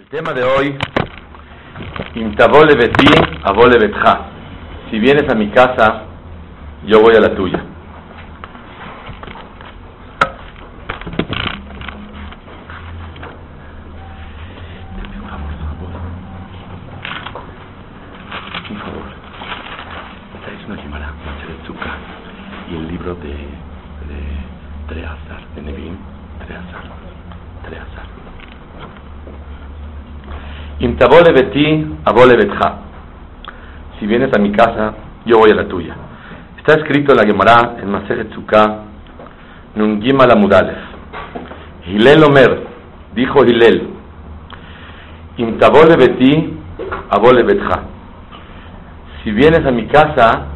El tema de hoy, Intabole Beti, Abole Betja. Si vienes a mi casa, yo voy a la tuya. Por favor, traes una Gemara, Tzuka, y el libro de, de Treazar, de Nevim, Treazar, Treazar. Imtabole beti, abole betja. Si vienes a mi casa, yo voy a la tuya. Está escrito en la Gemara, en Masejet Tzuka, Nungima la Mudalef. Hilel Omer, dijo Hilel, Imtabole beti, abole betja. Si vienes a mi casa,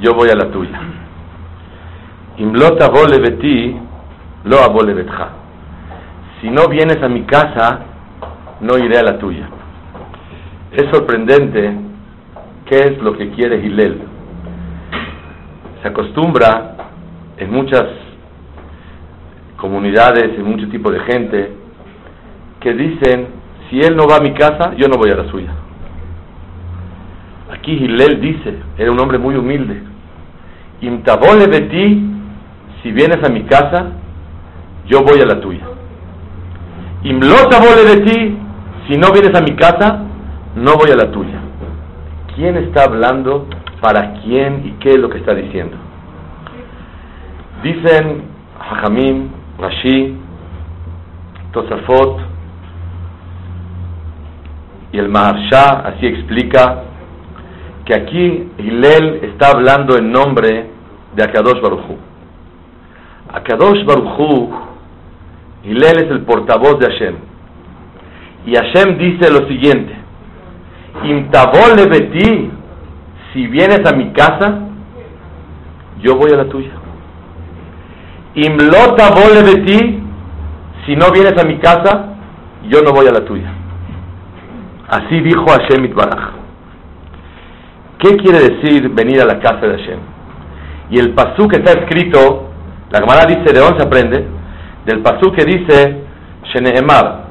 yo voy a la tuya. Imlot abole beti, lo abole betja. Si no vienes a mi casa, no iré a la tuya. Es sorprendente qué es lo que quiere Gilel. Se acostumbra en muchas comunidades, en mucho tipo de gente, que dicen, si él no va a mi casa, yo no voy a la suya. Aquí Gilel dice, era un hombre muy humilde, Imtabole de ti, si vienes a mi casa, yo voy a la tuya. Imlotabole de ti, si no vienes a mi casa, no voy a la tuya. ¿Quién está hablando? ¿Para quién? ¿Y qué es lo que está diciendo? Dicen Hajamim, Rashi, Tosafot y el Maharsha, así explica que aquí Hillel está hablando en nombre de Akadosh Baruchu. Akadosh Baruchu, Hillel es el portavoz de Hashem. Y Hashem dice lo siguiente: Imtabole beti, si vienes a mi casa, yo voy a la tuya. Imlota bole beti, si no vienes a mi casa, yo no voy a la tuya. Así dijo Hashem Itbaraj. ¿Qué quiere decir venir a la casa de Hashem? Y el pasú que está escrito, la Gemara dice, ¿de dónde se aprende? Del pasú que dice, Sheneemar,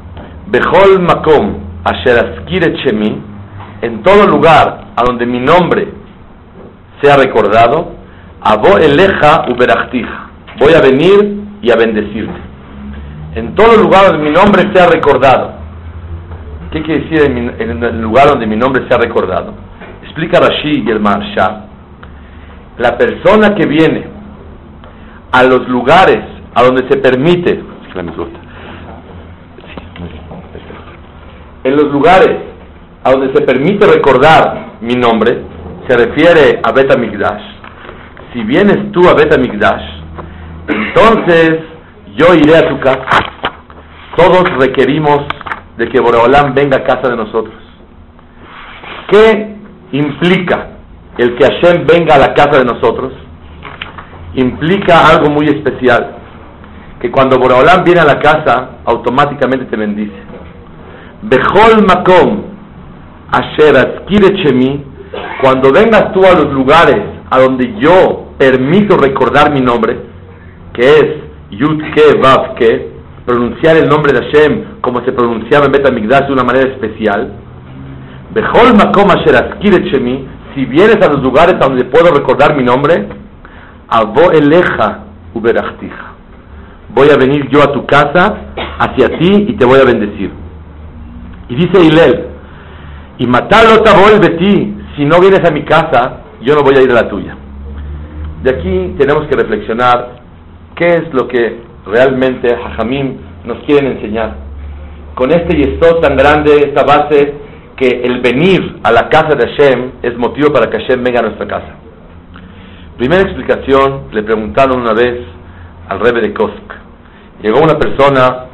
Bechol Makom, Asher Shemi, en todo lugar a donde mi nombre sea recordado, Abo Eleja Uberachtija, voy a venir y a bendecirte. En todo lugar donde mi nombre sea recordado. ¿Qué quiere decir en, mi- en el lugar donde mi nombre sea recordado? Explica Rashi y el Maharsha. La persona que viene a los lugares a donde se permite, en los lugares a donde se permite recordar mi nombre, se refiere a Bet Amigdash. Si vienes tú a Bet Amigdash, entonces yo iré a tu casa. Todos requerimos de que Boreolam venga a casa de nosotros. ¿Qué implica el que Hashem venga a la casa de nosotros? Implica algo muy especial, que cuando Boreolam viene a la casa, automáticamente te bendice. Bechol Makom Asher cuando vengas tú a los lugares a donde yo permito recordar mi nombre, que es Yud Ke Vav Ke, pronunciar el nombre de Hashem como se pronunciaba en Bet Amigdash de una manera especial, Bechol Makom Asher si vienes a los lugares a donde puedo recordar mi nombre, Abo Eleja Uberachtija. Voy a venir yo a tu casa, hacia ti, y te voy a bendecir. Y dice Hilel, y matarlo vuelve ti, si no vienes a mi casa, yo no voy a ir a la tuya. De aquí tenemos que reflexionar qué es lo que realmente Jajamim nos quieren enseñar. Con este yesod tan grande, esta base, que el venir a la casa de Hashem es motivo para que Hashem venga a nuestra casa. Primera explicación, le preguntaron una vez al Rebbe de Kosk. Llegó una persona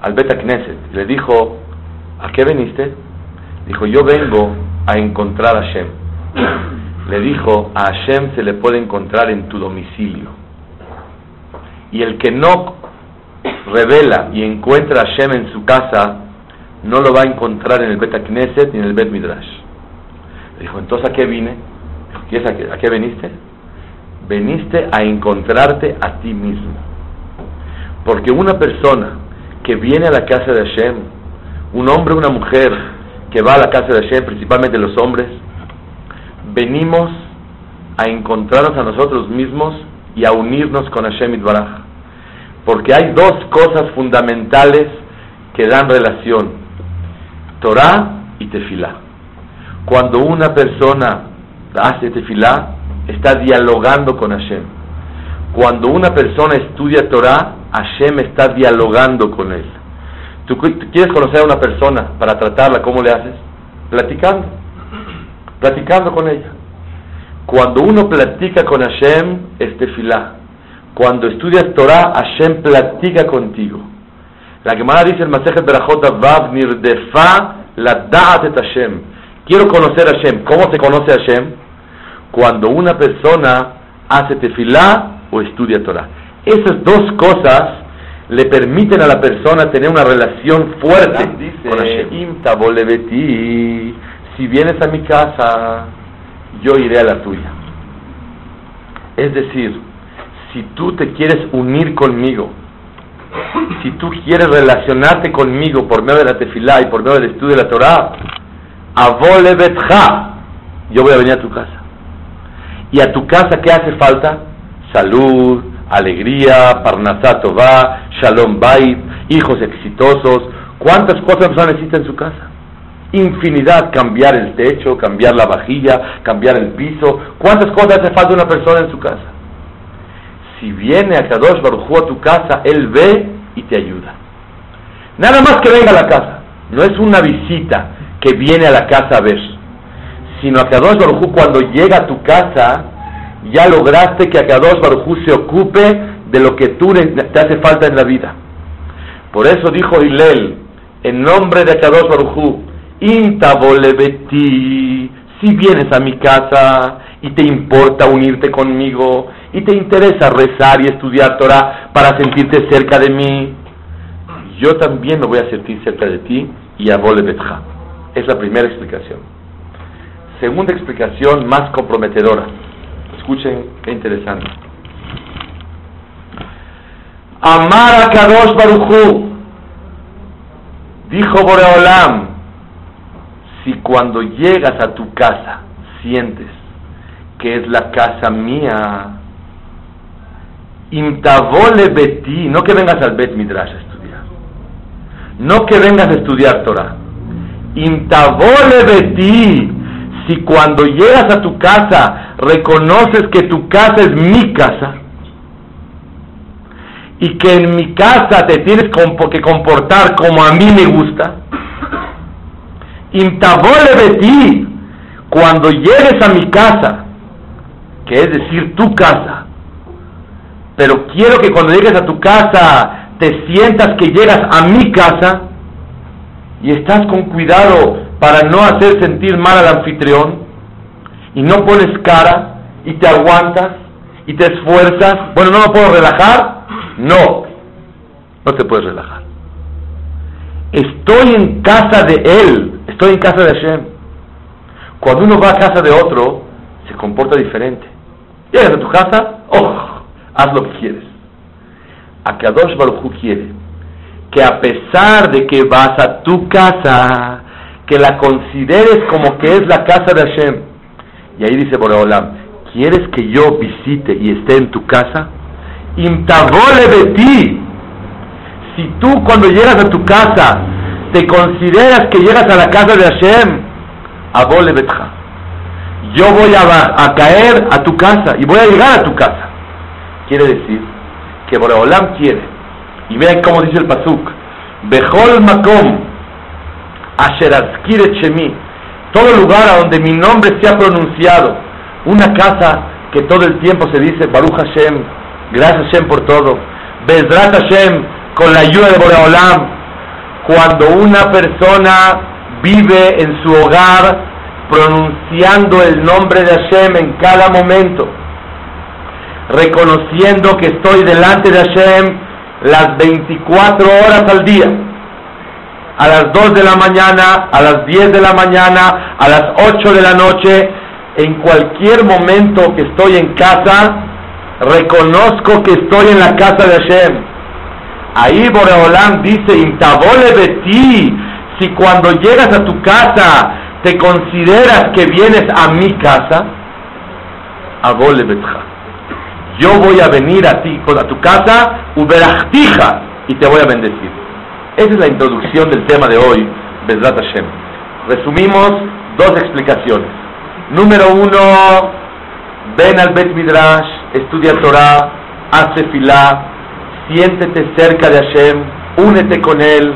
al Beta Knesset y le dijo, ¿a qué veniste? Dijo, yo vengo a encontrar a Hashem. Le dijo, a Hashem se le puede encontrar en tu domicilio. Y el que no revela y encuentra a Hashem en su casa, no lo va a encontrar en el Beta Knesset ni en el Bet Midrash. Le dijo, entonces ¿a qué vine? Dijo, ¿quieres a qué, a qué veniste? Veniste a encontrarte a ti mismo. Porque una persona que viene a la casa de Hashem, un hombre o una mujer que va a la casa de Hashem, principalmente los hombres, venimos a encontrarnos a nosotros mismos y a unirnos con Hashem Itbaraj. Porque hay dos cosas fundamentales que dan relación, Torah y Tefilá. Cuando una persona hace Tefilá, está dialogando con Hashem. Cuando una persona estudia Torah, Hashem está dialogando con él. ¿Tú quieres conocer a una persona para tratarla? ¿Cómo le haces? Platicando. Platicando con ella. Cuando uno platica con Hashem, es tefilá. Cuando estudias Torah, Hashem platica contigo. La Gemara dice el Masejet Berachot Vav Nirdefa la Da'at et Hashem. Quiero conocer a Hashem. ¿Cómo se conoce a Hashem? Cuando una persona hace tefilá o estudia Torah. Esas dos cosas le permiten a la persona tener una relación fuerte con Hashem. Si vienes a mi casa, yo iré a la tuya. Es decir, si tú te quieres unir conmigo, si tú quieres relacionarte conmigo por medio de la tefilá y por medio del estudio de la Torah, avole betja, yo voy a venir a tu casa. ¿Y a tu casa qué hace falta? Salud, alegría, parnasá tová, shalom bait, hijos exitosos. ¿Cuántas cosas la necesita en su casa? Infinidad, cambiar el techo, cambiar la vajilla, cambiar el piso. ¿Cuántas cosas hace falta una persona en su casa? Si viene a Kadosh Baruj a tu casa, él ve y te ayuda. Nada más que venga a la casa. No es una visita que viene a la casa a ver, sino a Kadosh Baruj cuando llega a tu casa, ya lograste que Akadosh Baruj se ocupe de lo que tú te hace falta en la vida. Por eso dijo Hillel, en nombre de Akadosh Baruj Intabolebeti, si vienes a mi casa y te importa unirte conmigo y te interesa rezar y estudiar Torah para sentirte cerca de mí, yo también me voy a sentir cerca de ti y a Betja. Es la primera explicación. Segunda explicación más comprometedora. Escuchen qué interesante. Amar a Kadosh Baruchu. Dijo Boreolam, si cuando llegas a tu casa sientes que es la casa mía, imtavole beti, no que vengas al Bet Midrash a estudiar, no que vengas a estudiar Torah, imtavole beti, si cuando llegas a tu casa reconoces que tu casa es mi casa, y que en mi casa te tienes que comportar como a mí me gusta, de ti, cuando llegues a mi casa, que es decir, tu casa, pero quiero que cuando llegues a tu casa te sientas que llegas a mi casa y estás con cuidado para no hacer sentir mal al anfitrión y no pones cara y te aguantas y te esfuerzas. Bueno, no me puedo relajar. No, no te puedes relajar. Estoy en casa de Él Estoy en casa de Hashem. Cuando uno va a casa de otro, se comporta diferente. Llegas a tu casa, oh, haz lo que quieres. A Kadosh Baruj quiere que a pesar de que vas a tu casa, que la consideres como que es la casa de Hashem. Y ahí dice Boreolam, ¿quieres que yo visite y esté en tu casa? Imtabole de ti. Si tú cuando llegas a tu casa te consideras que llegas a la casa de Hashem, abole betja. Yo voy a, caer a tu casa y voy a llegar a tu casa. Quiere decir que Boreolam quiere, y vean cómo dice el Pasuk, Bejol Makom, todo lugar a donde mi nombre sea pronunciado, una casa que todo el tiempo se dice Baruch Hashem, gracias Hashem por todo, Bezrat Hashem, con la ayuda de Boreolam, cuando una persona vive en su hogar pronunciando el nombre de Hashem en cada momento, reconociendo que estoy delante de Hashem las 24 horas al día, a las 2 de la mañana, a las 10 de la mañana, a las 8 de la noche, en cualquier momento que estoy en casa, reconozco que estoy en la casa de Hashem Ahí Boreolam dice, Intabole ti, Si cuando llegas a tu casa te consideras que vienes a mi casa, Abole Betja. Yo voy a venir a ti, a tu casa, Uberachtija, y te voy a bendecir. Esa es la introducción del tema de hoy, Bezrat Hashem. Resumimos dos explicaciones. Número uno, ven al Bet Midrash, estudia Torah, hace filá, siéntete cerca de Hashem, únete con Él,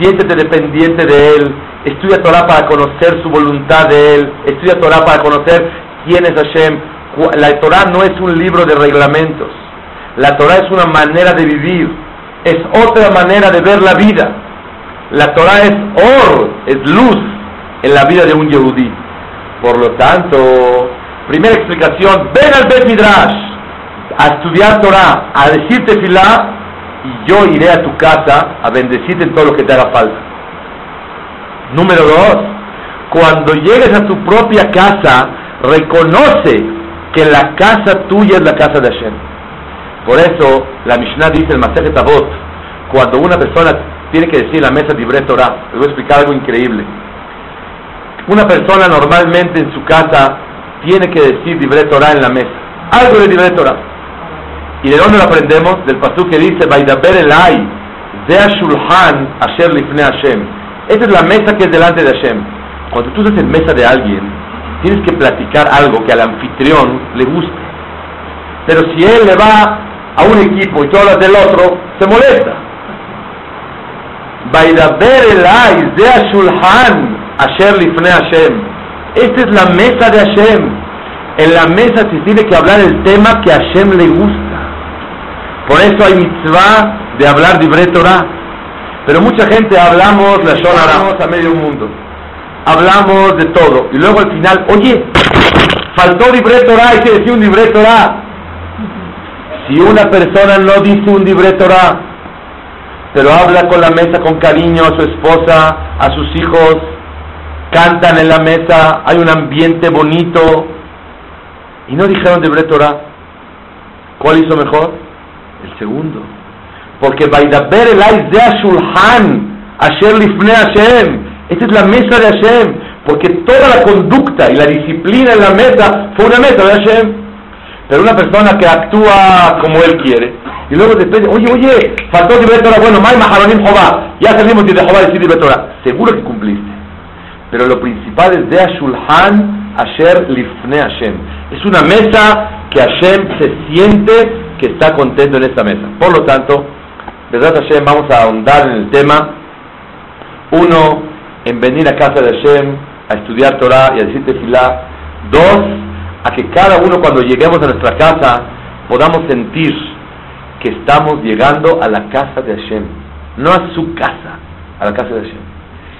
siéntete dependiente de Él, estudia Torah para conocer su voluntad de Él, estudia Torah para conocer quién es Hashem. La Torah no es un libro de reglamentos, la Torah es una manera de vivir, es otra manera de ver la vida. La Torah es or, es luz en la vida de un yehudí. Por lo tanto, primera explicación, ven al Bet Midrash a estudiar Torah, a decirte filá, y yo iré a tu casa a bendecirte en todo lo que te haga falta. Número dos, cuando llegues a tu propia casa, reconoce que la casa tuya es la casa de Hashem. Por eso la Mishnah dice el Masejet Avot, cuando una persona tiene que decir la mesa de Torah, les voy a explicar algo increíble. Una persona normalmente en su casa tiene que decir Dibre Torah en la mesa, algo de Dibre Torah. ¿Y de dónde lo aprendemos? Del pasú que dice, Vaidaber elai, Zea Shulhan Asher Lifne Hashem. Esa es la mesa que es delante de Hashem. Cuando tú estás en mesa de alguien, tienes que platicar algo que al anfitrión le guste. Pero si él le va a un equipo y tú hablas del otro, se molesta. Vaidaber elai, Zea Shulhan Asher Lifne Hashem. Esta es la mesa de Hashem. En la mesa se tiene que hablar el tema que a Hashem le gusta. Por eso hay mitzvah de hablar de Torah. Pero mucha gente hablamos la hablamos a medio mundo. Hablamos de todo. Y luego al final, oye, faltó libre Torah, hay que decir un libre Torah. Si una persona no dice un libre Torah, pero habla con la mesa con cariño a su esposa, a sus hijos, cantan en la mesa, hay un ambiente bonito, y no dijeron libre Torah, ¿cuál hizo mejor? El segundo. Porque Baidaber el de Ashulhan, Asher Lifne Hashem. Esta es la mesa de Hashem. Porque toda la conducta y la disciplina en la mesa fue una mesa de Hashem. Pero una persona que actúa como él quiere, y luego después, oye, oye, faltó de Torah, bueno, May Maharonim Jobá, ya salimos de Jobá decir de Torah. Seguro que cumpliste. Pero lo principal es de Ashulhan Asher Lifne Hashem. Es una mesa que Hashem se siente que está contento en esta mesa. Por lo tanto, verdad Hashem, vamos a ahondar en el tema. Uno, en venir a casa de Hashem a estudiar Torah y a decir Tefilá. Dos, a que cada uno cuando lleguemos a nuestra casa podamos sentir que estamos llegando a la casa de Hashem, no a su casa, a la casa de Hashem.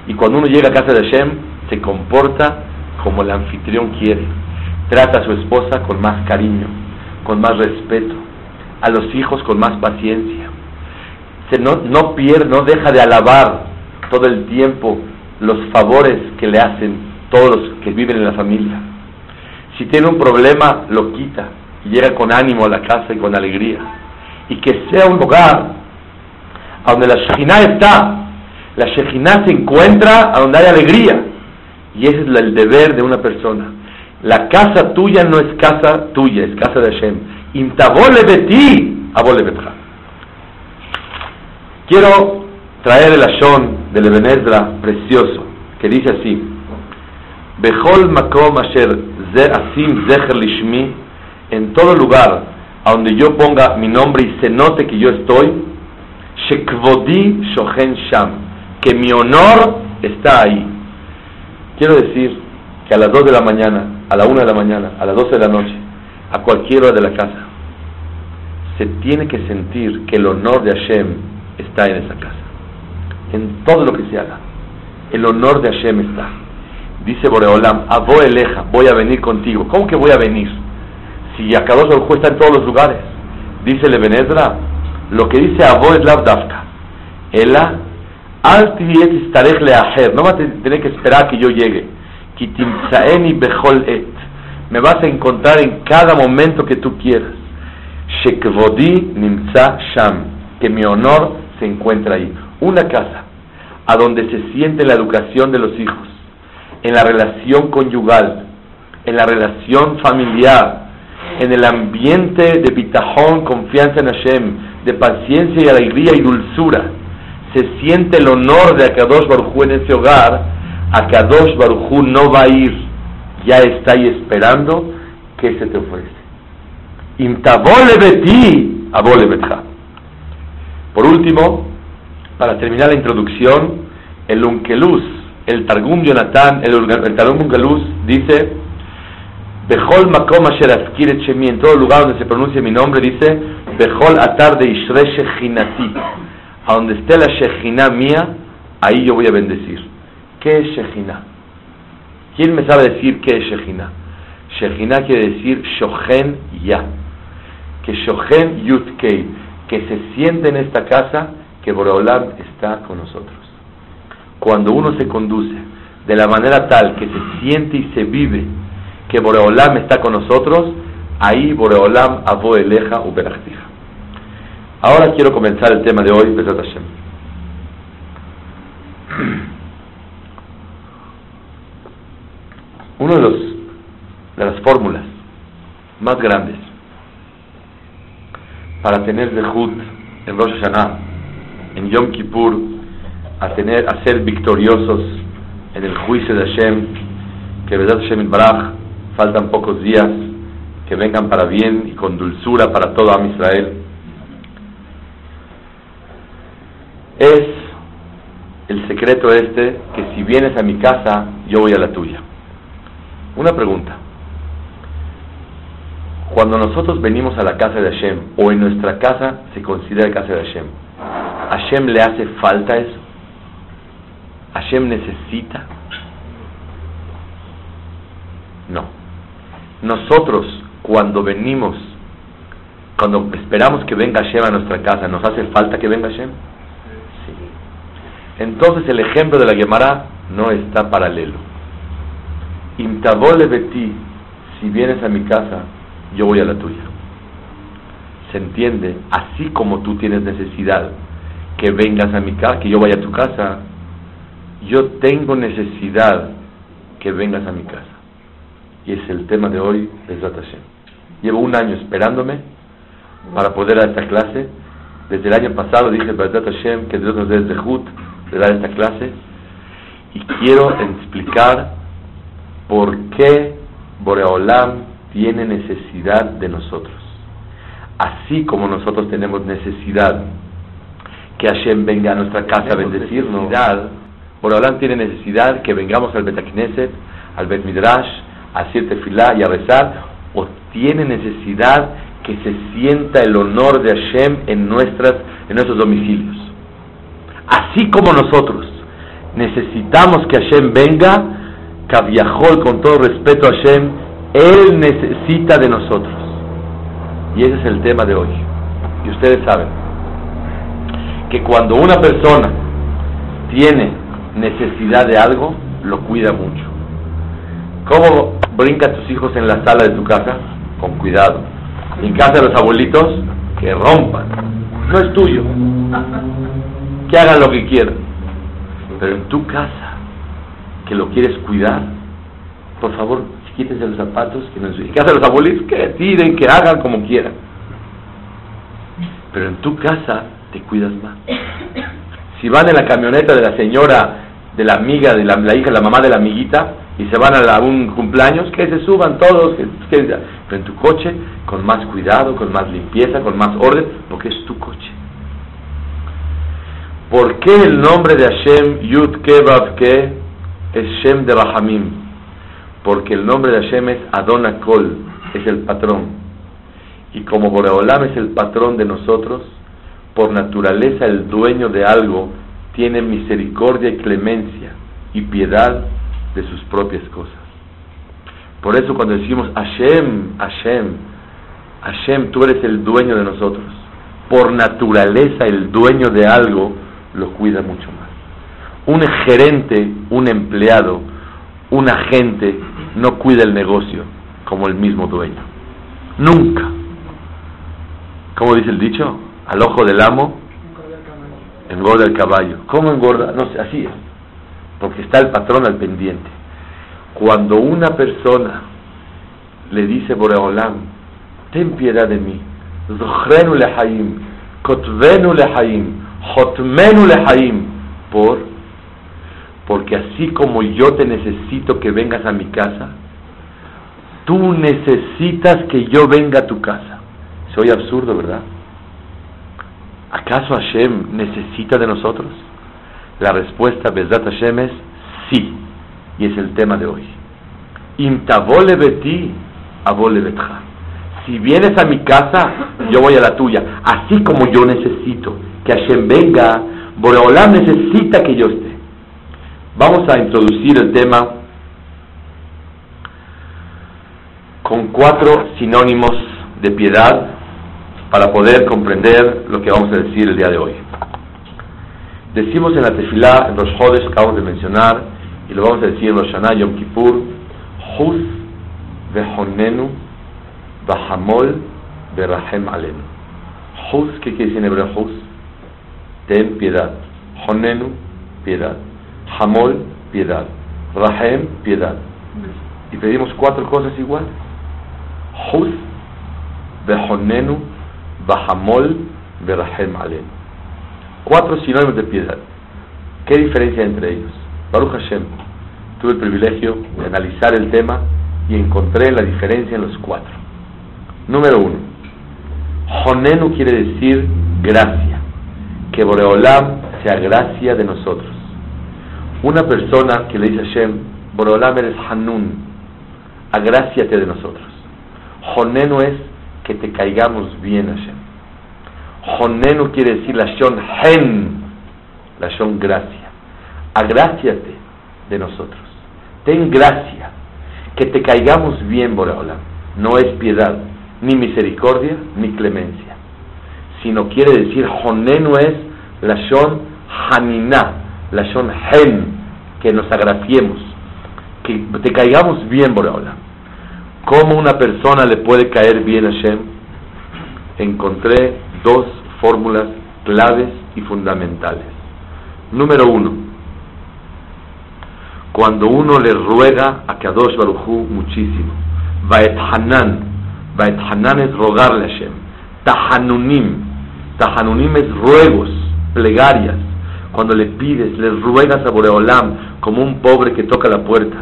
Y cuando uno llega a casa de Hashem, se comporta como el anfitrión quiere. Trata a su esposa con más cariño, con más respeto, a los hijos con más paciencia. Se no, no pierde, no deja de alabar todo el tiempo los favores que le hacen todos los que viven en la familia. Si tiene un problema, lo quita y llega con ánimo a la casa y con alegría. Y que sea un lugar a donde la Shekhinah está. La Shekhinah se encuentra a donde hay alegría. Y ese es el deber de una persona. La casa tuya no es casa tuya, es casa de Hashem. Quiero traer el ashon del Ebenezra precioso, que dice así: Bechol makom asher asim zecher lishmi, en todo lugar a donde yo ponga mi nombre y se note que yo estoy, shekvodi shochen sham, que mi honor está ahí. Quiero decir que a las 2 de la mañana, a la 1 de la mañana, a las 12 de la noche, a cualquier hora de la casa, se tiene que sentir que el honor de Hashem está en esa casa. En todo lo que se haga, el honor de Hashem está. Dice Boreolam, Abo eleja, voy a venir contigo. ¿Cómo que voy a venir? Si Akadosh Baruj está en todos los lugares. Dice Lebenedra, lo que dice Abo es la Dafka. Ela, al le No vas a tener que esperar que yo llegue. Kitimsaeni bechol et me vas a encontrar en cada momento que tú quieras. Shekvodi nimtza sham, que mi honor se encuentra ahí. Una casa a donde se siente la educación de los hijos, en la relación conyugal, en la relación familiar, en el ambiente de bitajón, confianza en Hashem, de paciencia y alegría y dulzura, se siente el honor de Akadosh Baruj en ese hogar, Akadosh Baruj no va a ir, ya está ahí esperando que se te ofrece. Beti. Por último, para terminar la introducción, el Unkeluz, el Targum Jonathan, el, el Targum Unkeluz dice, Bejol Makom Asher Shemi, en todo lugar donde se pronuncia mi nombre, dice, Bejol Atar de Ishre Shechinati, a donde esté la Shechina mía, ahí yo voy a bendecir. ¿Qué es Shechina? ¿Quién me sabe decir qué es Shechina? Shechina quiere decir Shochen Ya, que Shochen Yutkei, que se siente en esta casa que Boreolam está con nosotros. Cuando uno se conduce de la manera tal que se siente y se vive que Boreolam está con nosotros, ahí Boreolam avo eleja u Ahora quiero comenzar el tema de hoy, Besat Hashem. Uno de, los, de las fórmulas más grandes para tener Zehut en Rosh Hashanah, en Yom Kippur, a, tener, a ser victoriosos en el juicio de Hashem, que Besat Hashem Baraj, faltan pocos días, que vengan para bien y con dulzura para todo Am Israel. Es el secreto este que si vienes a mi casa, yo voy a la tuya. Una pregunta. Cuando nosotros venimos a la casa de Hashem, o en nuestra casa se considera casa de Hashem, ¿Hashem le hace falta eso? ¿Hashem necesita? No. Nosotros, cuando venimos, cuando esperamos que venga Hashem a nuestra casa, ¿nos hace falta que venga Hashem? Sí. Entonces el ejemplo de la Gemara no está paralelo. Imtabole beti, si vienes a mi casa, yo voy a la tuya. Se entiende, así como tú tienes necesidad que vengas a mi casa, que yo vaya a tu casa, yo tengo necesidad que vengas a mi casa. Y es el tema de hoy, Besat Hashem. Llevo un año esperándome para poder dar esta clase. Desde el año pasado dije Besat Hashem que Dios nos dé Zehut de dar esta clase. Y quiero explicar por qué Boreolam tiene necesidad de nosotros. Así como nosotros tenemos necesidad que Hashem venga a nuestra casa a bendecirnos, Boreolam tiene necesidad que vengamos al Betakneset, al Bet Midrash, a hacer tefilá y a rezar, o tiene necesidad que se sienta el honor de Hashem en, nuestras, en nuestros domicilios. Así como nosotros necesitamos que Hashem venga, Kaviahol, con todo respeto a Hashem, él necesita de nosotros. Y ese es el tema de hoy. Y ustedes saben que cuando una persona tiene necesidad de algo, lo cuida mucho. ¿Cómo brinca tus hijos en la sala de tu casa? Con cuidado. En casa de los abuelitos, que rompan. No es tuyo. Que hagan lo que quieran. Pero en tu casa, que lo quieres cuidar, por favor, quítense los zapatos, que no ¿Qué hacen los abuelitos? Que tiren, que hagan como quieran. Pero en tu casa te cuidas más. Si van en la camioneta de la señora, de la amiga, de la, hija, la mamá de la amiguita, y se van a, un cumpleaños, que se suban todos, pero en tu coche, con más cuidado, con más limpieza, con más orden, porque es tu coche. ¿Por qué el nombre de Hashem, Yud Kevav Ke, es Shem de Rahamim? porque el nombre de Hashem es Adonakol, es el patrón. Y como Boreolam es el patrón de nosotros, por naturaleza el dueño de algo tiene misericordia y clemencia y piedad de sus propias cosas. Por eso cuando decimos Hashem, Hashem, Hashem, tú eres el dueño de nosotros. Por naturaleza el dueño de algo lo cuida mucho más. Un gerente, un empleado, un agente no cuida el negocio como el mismo dueño. Nunca. ¿Cómo dice el dicho? Al ojo del amo, engorda el caballo. ¿Cómo engorda? No sé, así es. Porque está el patrón al pendiente. Cuando una persona le dice Boreolam, ten piedad de mí, Zuhrenu lehaim, Kotvenu lehaim, Hotmenu lehaim, por, porque así como yo te necesito que vengas a mi casa, tú necesitas que yo venga a tu casa. Soy absurdo, ¿verdad? ¿Acaso Hashem necesita de nosotros? La respuesta, Bezat Hashem, es sí. Y es el tema de hoy. Intavole beti, abole betja. Si vienes a mi casa, yo voy a la tuya. Así como yo necesito que Hashem venga, Boreolam necesita que yo esté. Vamos a introducir el tema con cuatro sinónimos de piedad para poder comprender lo que vamos a decir el día de hoy. Decimos en la tefilá, en los jodes que acabamos de mencionar, y lo vamos a decir en los Shana Yom Kippur, Hus vehonenu bahamol berahem alenu. Hus, ¿qué quiere decir en hebreo Hus? Ten piedad. Honenu, piedad. Hamol, piedad. Rahem, piedad. Y pedimos cuatro cosas iguales. Hus, Behonenu, Bahamol, Berahem Alen. Cuatro sinónimos de piedad. ¿Qué diferencia entre ellos? Baruch Hashem, tuve el privilegio de analizar el tema y encontré la diferencia en los cuatro. Número uno, Honenu quiere decir gracia, que Boreolam sea gracia de nosotros. Una persona que le dice a Hashem, Boreolam eres Hanun, agráciate de nosotros. Honenu es que te caigamos bien, Hashem. Honenu quiere decir la Shon Hen, la Shon gracia. Agráciate de nosotros. Ten gracia. Que te caigamos bien, Boreolam. No es piedad, ni misericordia, ni clemencia. Sino quiere decir, Honenu es la Shon Hanina, la Shon Hen, que nos agraciemos. Que te caigamos bien, Boreolam. ¿Cómo una persona le puede caer bien a Hashem? Encontré dos fórmulas claves y fundamentales. Número uno, cuando uno le ruega a Kadosh Baruchu muchísimo, Baet Hanan, Baet Hanan es rogarle a Hashem, Tahanunim, Tahanunim es ruegos, plegarias, cuando le pides, le ruegas a Boreolam como un pobre que toca la puerta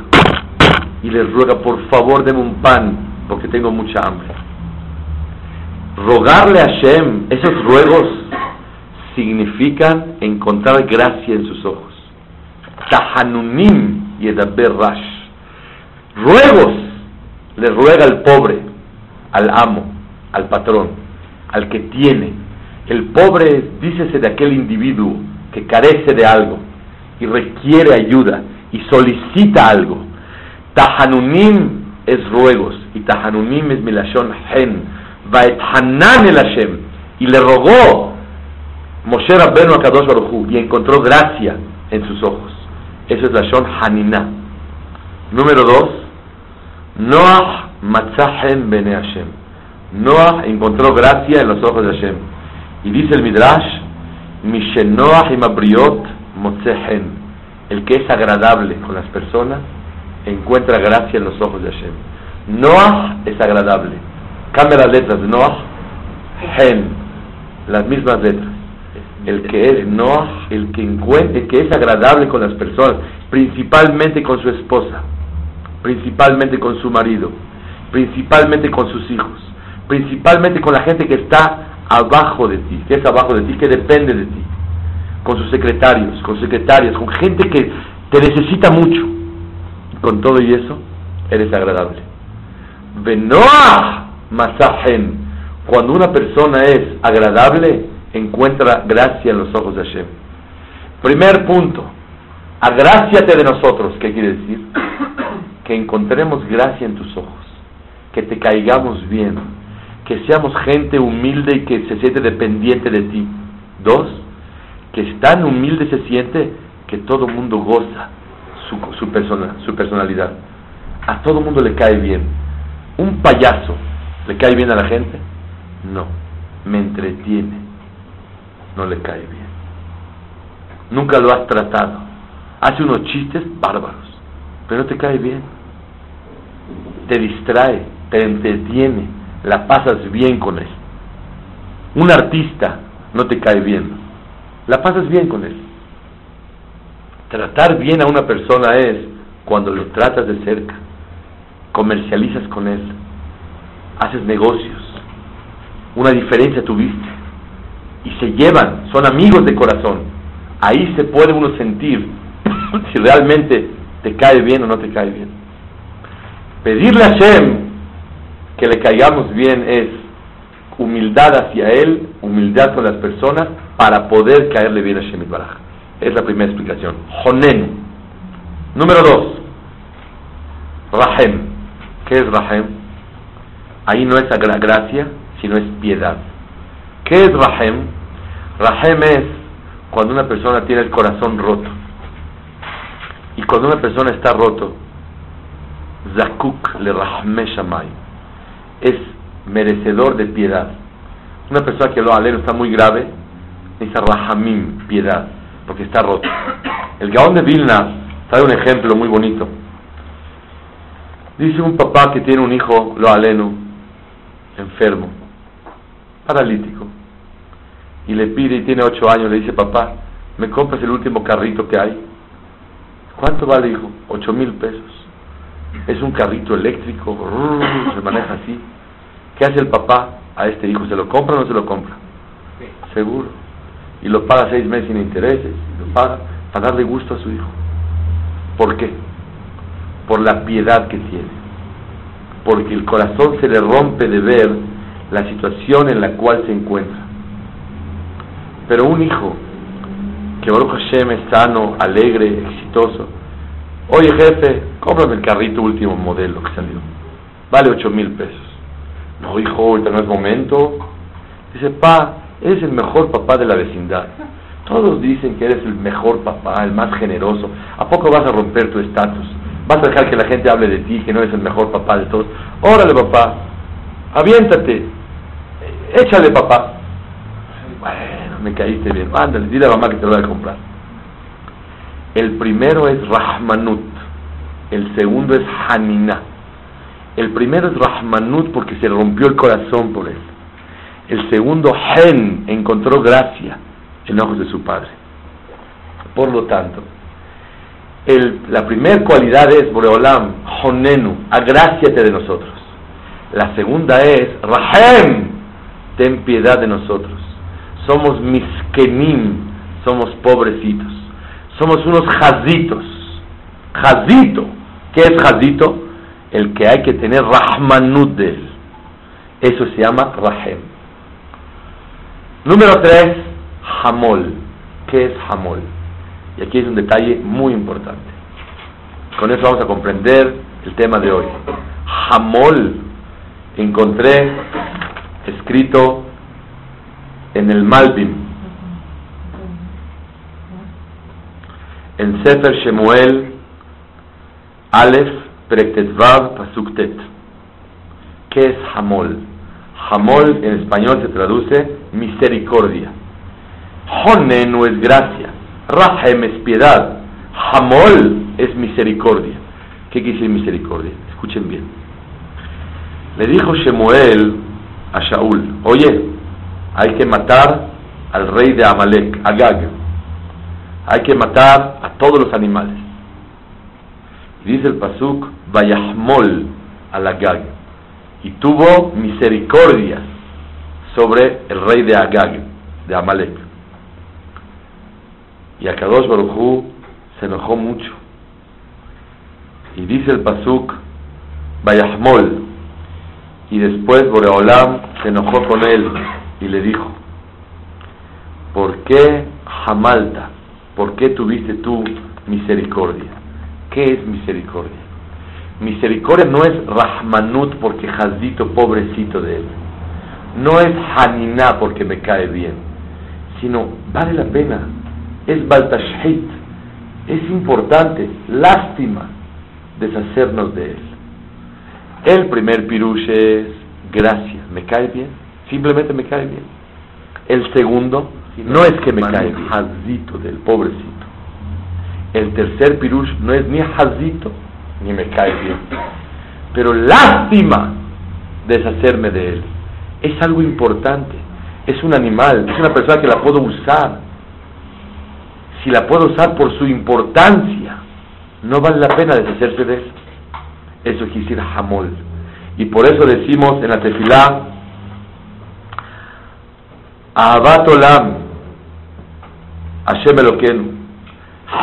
y le ruega, por favor, deme un pan, porque tengo mucha hambre. Rogarle a Hashem, esos ruegos significan encontrar gracia en sus ojos. Tahanunim y Rash. Ruegos le ruega al pobre, al amo, al patrón, al que tiene. El pobre, dícese de aquel individuo que carece de algo y requiere ayuda y solicita algo Tahanunim es ruegos y Tahanunim es milashon hen. Hanan el Hashem. Y le rogó Moshe Rabbeinu a Kadosh Baruchu y encontró gracia en sus ojos. Eso es la Shon Hanina. Número dos, Noah Matzahem Bene Hashem. Noah encontró gracia en los ojos de Hashem. Y dice el Midrash, Mishenoah Imabriot Motzehen. El que es agradable con las personas encuentra gracia en los ojos de Hashem. Noah es agradable. Cambia las letras de Noah, Hen, las mismas letras. El que es Noah, el que encuentre, que es agradable con las personas, principalmente con su esposa, principalmente con su marido, principalmente con sus hijos, principalmente con la gente que está abajo de ti, que es abajo de ti, que depende de ti, con sus secretarios, con secretarias, con gente que te necesita mucho con todo y eso, eres agradable. Benoah masajen. Cuando una persona es agradable, encuentra gracia en los ojos de Hashem. Primer punto, agráciate de nosotros. ¿Qué quiere decir? Que encontremos gracia en tus ojos, que te caigamos bien, que seamos gente humilde y que se siente dependiente de ti. Dos, que tan humilde se siente que todo mundo goza su, persona, su personalidad. A todo mundo le cae bien. ¿Un payaso le cae bien a la gente? No, me entretiene. No le cae bien. nunca lo has tratado, hace unos chistes bárbaros, pero te cae bien, te distrae, te entretiene, la pasas bien con él. Un artista no te cae bien, la pasas bien con él. Tratar bien a una persona es cuando lo tratas de cerca, comercializas con él, haces negocios, una diferencia tuviste y se llevan, son amigos de corazón. Ahí se puede uno sentir si realmente te cae bien o no te cae bien. Pedirle a Shem que le caigamos bien es humildad hacia Él, humildad con las personas para poder caerle bien a Shem Baraj. Es la primera explicación. Jonen. Número dos. Rahem. ¿Qué es Rahem? Ahí no es gracia, sino es piedad. ¿Qué es Rahem? Rahem es cuando una persona tiene el corazón roto. Y cuando una persona está roto, Zakuk le Rahme Shamay, es merecedor de piedad. Una persona que lo aleno está muy grave, dice Rahamim, piedad, porque está roto. El Gaón de Vilna trae un ejemplo muy bonito. Dice un papá que tiene un hijo, lo aleno, enfermo paralítico. Y le pide, y tiene ocho años, le dice, papá, ¿me compras el último carrito que hay? ¿Cuánto vale, hijo? Ocho mil pesos. Es un carrito eléctrico, se maneja así. ¿Qué hace el papá a este hijo? ¿Se lo compra o no se lo compra? Seguro. Y lo paga seis meses sin intereses. Lo paga para darle gusto a su hijo. ¿Por qué? Por la piedad que tiene. Porque el corazón se le rompe de ver la situación en la cual se encuentra. Pero un hijo que Baruch Hashem es sano, alegre, exitoso, oye jefe, cómprame el carrito último modelo que salió, vale ocho mil pesos. No, hijo, ahorita no es momento. Dice, pa, eres el mejor papá de la vecindad. Todos dicen que eres el mejor papá, el más generoso. ¿A poco vas a romper tu estatus? ¿Vas a dejar que la gente hable de ti, que no eres el mejor papá de todos? Órale, papá, aviéntate, échale papá. Bueno, me caíste bien. Ándale, dile a mamá que te lo voy a comprar. El primero es Rahmanut, el segundo es Hanina. El primero es Rahmanut porque se rompió el corazón por él. El segundo, Hen, encontró gracia en ojos de su padre. Por lo tanto, la primera cualidad es Boreolam, Honenu, agráciate de nosotros. La segunda es Rahem, ten piedad de nosotros. Somos miskenim, somos pobrecitos. Somos unos jazitos. Jazito. ¿Qué es jazito? El que hay que tener rahmanut de él. Eso se llama rahem. Número tres, hamol. ¿Qué es hamol? Y aquí es un detalle muy importante. Con eso vamos a comprender el tema de hoy. Hamol, encontré escrito en el Malbim, en Sefer Shemuel, Aleph, Prektetvav, Pasuktet. ¿Qué es Hamol? Hamol en español se traduce misericordia. Honen no es gracia. Rahem es piedad. Hamol es misericordia. ¿Qué quiere misericordia? Escuchen bien. Le dijo Shemuel a Shaul, oye, hay que matar al rey de Amalek, Agag. Hay que matar a todos los animales. dice el Pasuk, Vayahmol al Agag. Y tuvo misericordia sobre el rey de Agag, de Amalek. Y Akadosh Baruchú se enojó mucho. Y dice el Pasuk, Vayahmol. Y después Boreolam se enojó con él y le dijo, ¿por qué Jamalta? ¿Por qué tuviste tú misericordia? ¿Qué es misericordia? Misericordia no es Rahmanut porque jazito pobrecito de él. No es Haniná porque me cae bien. Sino vale la pena. Es Baltashit. Es importante. Lástima deshacernos de él. El primer pirush es gracia, me cae bien, simplemente me cae bien. El segundo, no es que me cae hazito del pobrecito. El tercer pirush no es ni hazito ni me cae bien. Pero lástima deshacerme de él. Es algo importante. Es un animal, es una persona que la puedo usar. Si la puedo usar por su importancia, no vale la pena deshacerse de él. Eso quiere decir jamol. Y por eso decimos en la tefilá, Ahabat Olam, Hashem Eloquenu,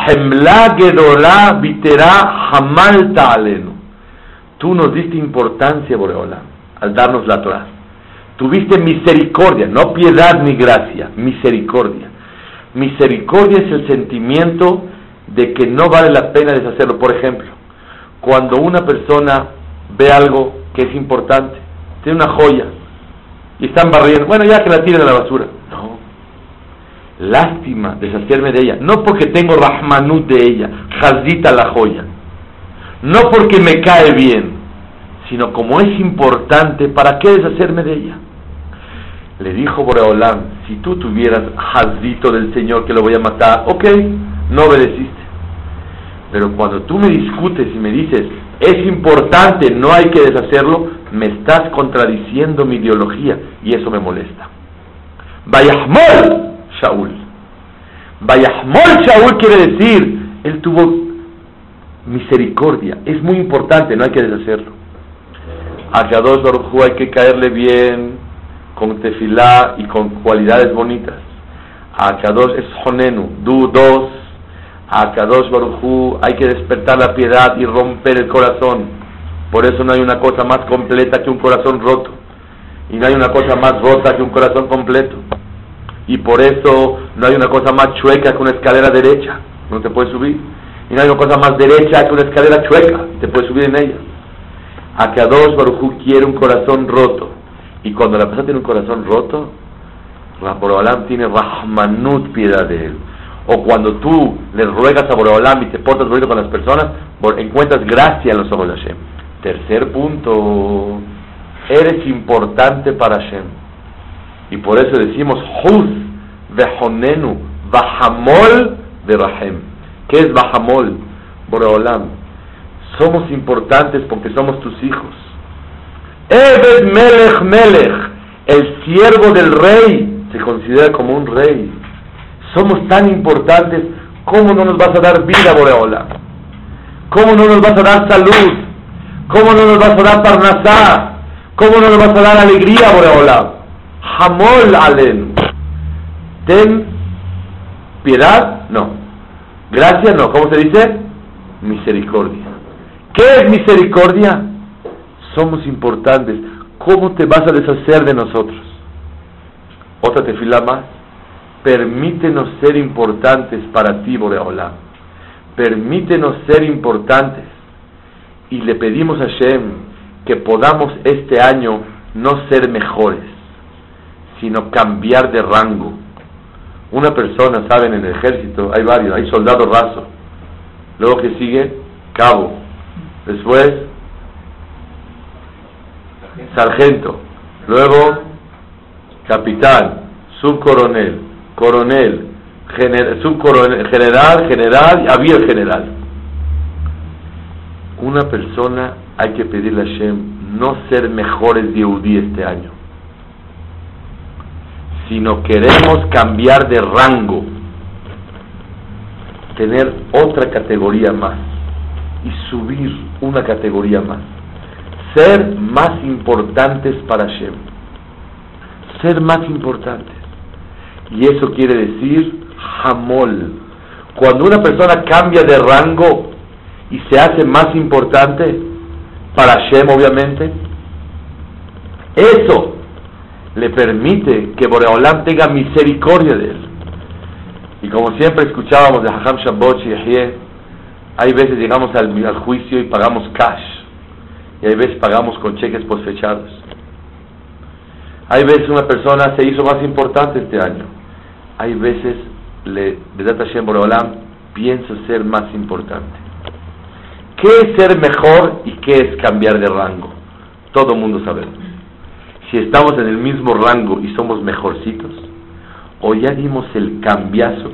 Hemla Gedolah Vitera Hamalta Alenu. Tú nos diste importancia, Boreolam, al darnos la Torah. Tuviste misericordia, no piedad ni gracia, misericordia. Misericordia es el sentimiento de que no vale la pena deshacerlo. Por ejemplo, cuando una persona ve algo que es importante, tiene una joya y están barriendo, bueno, ya que la tiren a la basura. No, lástima deshacerme de ella, no porque tengo rahmanut de ella, jazita la joya, no porque me cae bien, sino como es importante, ¿para qué deshacerme de ella? Le dijo Boreolam, si tú tuvieras jazito del Señor que lo voy a matar, ok, no obedeciste. Pero cuando tú me discutes y me dices, es importante, no hay que deshacerlo, me estás contradiciendo mi ideología y eso me molesta. Vayahmol Shaul. Vayahmol Shaul quiere decir, él tuvo misericordia. Es muy importante, no hay que deshacerlo. A hay que caerle bien con tefilá y con cualidades bonitas. A Kadosh es Honenu, du dos a Kadosh Barujú hay que despertar la piedad y romper el corazón. Por eso no hay una cosa más completa que un corazón roto. Y no hay una cosa más rota que un corazón completo. Y por eso no hay una cosa más chueca que una escalera derecha. No te puedes subir. Y no hay una cosa más derecha que una escalera chueca. Te puedes subir en ella. A Kadosh Barujú quiere un corazón roto. Y cuando la persona tiene un corazón roto, Borobalam tiene Rahmanut piedad de él o cuando tú le ruegas a Boreolam y te portas bonito con las personas, encuentras gracia en los ojos de Hashem. Tercer punto, eres importante para Hashem. Y por eso decimos, Huz vehonenu, Bahamol de Rahem. ¿Qué es Bahamol? Boreolam. Somos importantes porque somos tus hijos. Ebed Melech Melech, el siervo del rey, se considera como un rey somos tan importantes, ¿cómo no nos vas a dar vida, Boreola? ¿Cómo no nos vas a dar salud? ¿Cómo no nos vas a dar parnasá? ¿Cómo no nos vas a dar alegría, Boreola? Jamol alen. Ten piedad, no. Gracia, no. ¿Cómo se dice? Misericordia. ¿Qué es misericordia? Somos importantes. ¿Cómo te vas a deshacer de nosotros? Otra tefila más permítenos ser importantes para ti, Boreolam. Permítenos ser importantes. Y le pedimos a Shem que podamos este año no ser mejores, sino cambiar de rango. Una persona, saben, en el ejército hay varios, hay soldado raso. Luego que sigue, cabo. Después, sargento. Luego, capitán, subcoronel coronel, subcoronel, general, general, había el general. Una persona hay que pedirle a Shem no ser mejores de este año, sino queremos cambiar de rango, tener otra categoría más y subir una categoría más, ser más importantes para Shem, ser más importantes. Y eso quiere decir jamol. Cuando una persona cambia de rango y se hace más importante, para Hashem obviamente, eso le permite que Boreolam tenga misericordia de él. Y como siempre escuchábamos de Hajam Shabbat y hay veces llegamos al, juicio y pagamos cash, y hay veces pagamos con cheques posfechados. Hay veces una persona se hizo más importante este año hay veces, le, Hashem Boreolam, pienso ser más importante. ¿Qué es ser mejor y qué es cambiar de rango? Todo mundo sabe. Si estamos en el mismo rango y somos mejorcitos, o ya dimos el cambiazo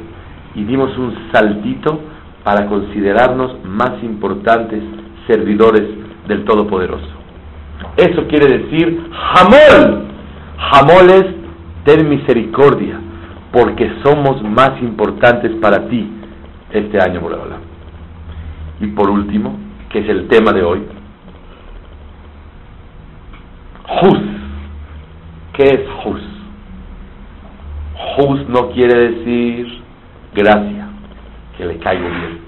y dimos un saltito para considerarnos más importantes servidores del Todopoderoso. Eso quiere decir Jamol. Jamol es ten misericordia, porque somos más importantes para ti este año, Boreola. Y por último, que es el tema de hoy, Jus. ¿Qué es Jus? Jus no quiere decir gracia, que le caigo bien.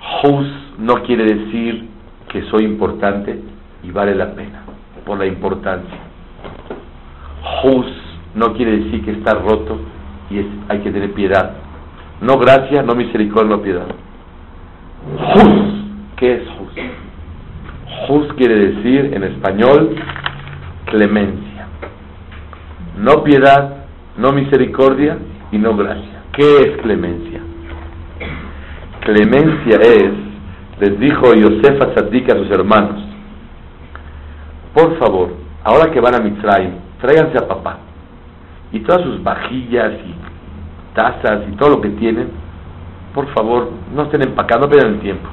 Jus no quiere decir que soy importante y vale la pena por la importancia. Jus no quiere decir que está roto y hay que tener piedad. No gracia, no misericordia, no piedad. Jus, ¿qué es Jus? Jus quiere decir en español clemencia. No piedad, no misericordia y no gracia. ¿Qué es clemencia? Clemencia es, les dijo Yosefa Tzadik a sus hermanos, por favor, ahora que van a Mitzrayim, tráiganse a papá y todas sus vajillas y tazas y todo lo que tienen, por favor, no estén empacando, no pierdan el tiempo.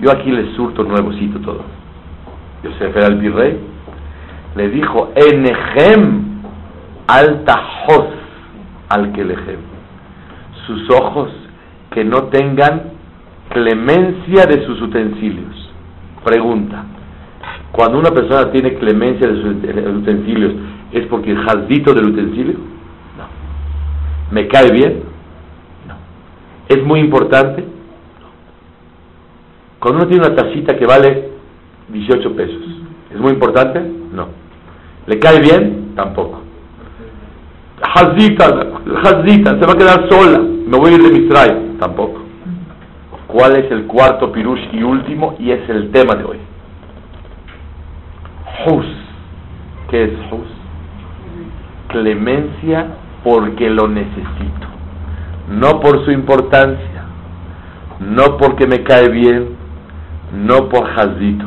Yo aquí les surto nuevocito todo. Yosef era el virrey, le dijo, Enejem altajos al que lejem. Sus ojos que no tengan clemencia de sus utensilios. Pregunta, cuando una persona tiene clemencia de sus utensilios, ¿es porque el jaldito del utensilio? No. ¿Me cae bien? No. ¿Es muy importante? No. Cuando uno tiene una tacita que vale 18 pesos, ¿es muy importante? No. ¿Le cae bien? Tampoco. Jaldita, jaldita, se va a quedar sola, me voy a ir de Mistray, tampoco. ¿Cuál es el cuarto pirush y último? Y es el tema de hoy. Jus. ¿Qué es Jus? Clemencia porque lo necesito. No por su importancia. No porque me cae bien. No por jazito.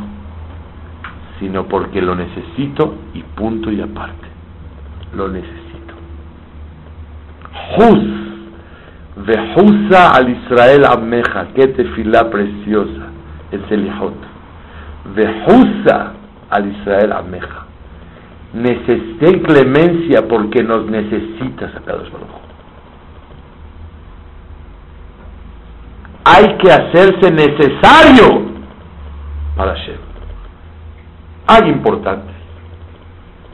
Sino porque lo necesito y punto y aparte. Lo necesito. Jus. Vejusa al Israel ameja. Qué tefilá preciosa. El Selihot. Vejusa al Israel Ameja. Necesité clemencia porque nos necesitas, Akadosh Baruch. Hay que hacerse necesario para Hashem. Hay importantes,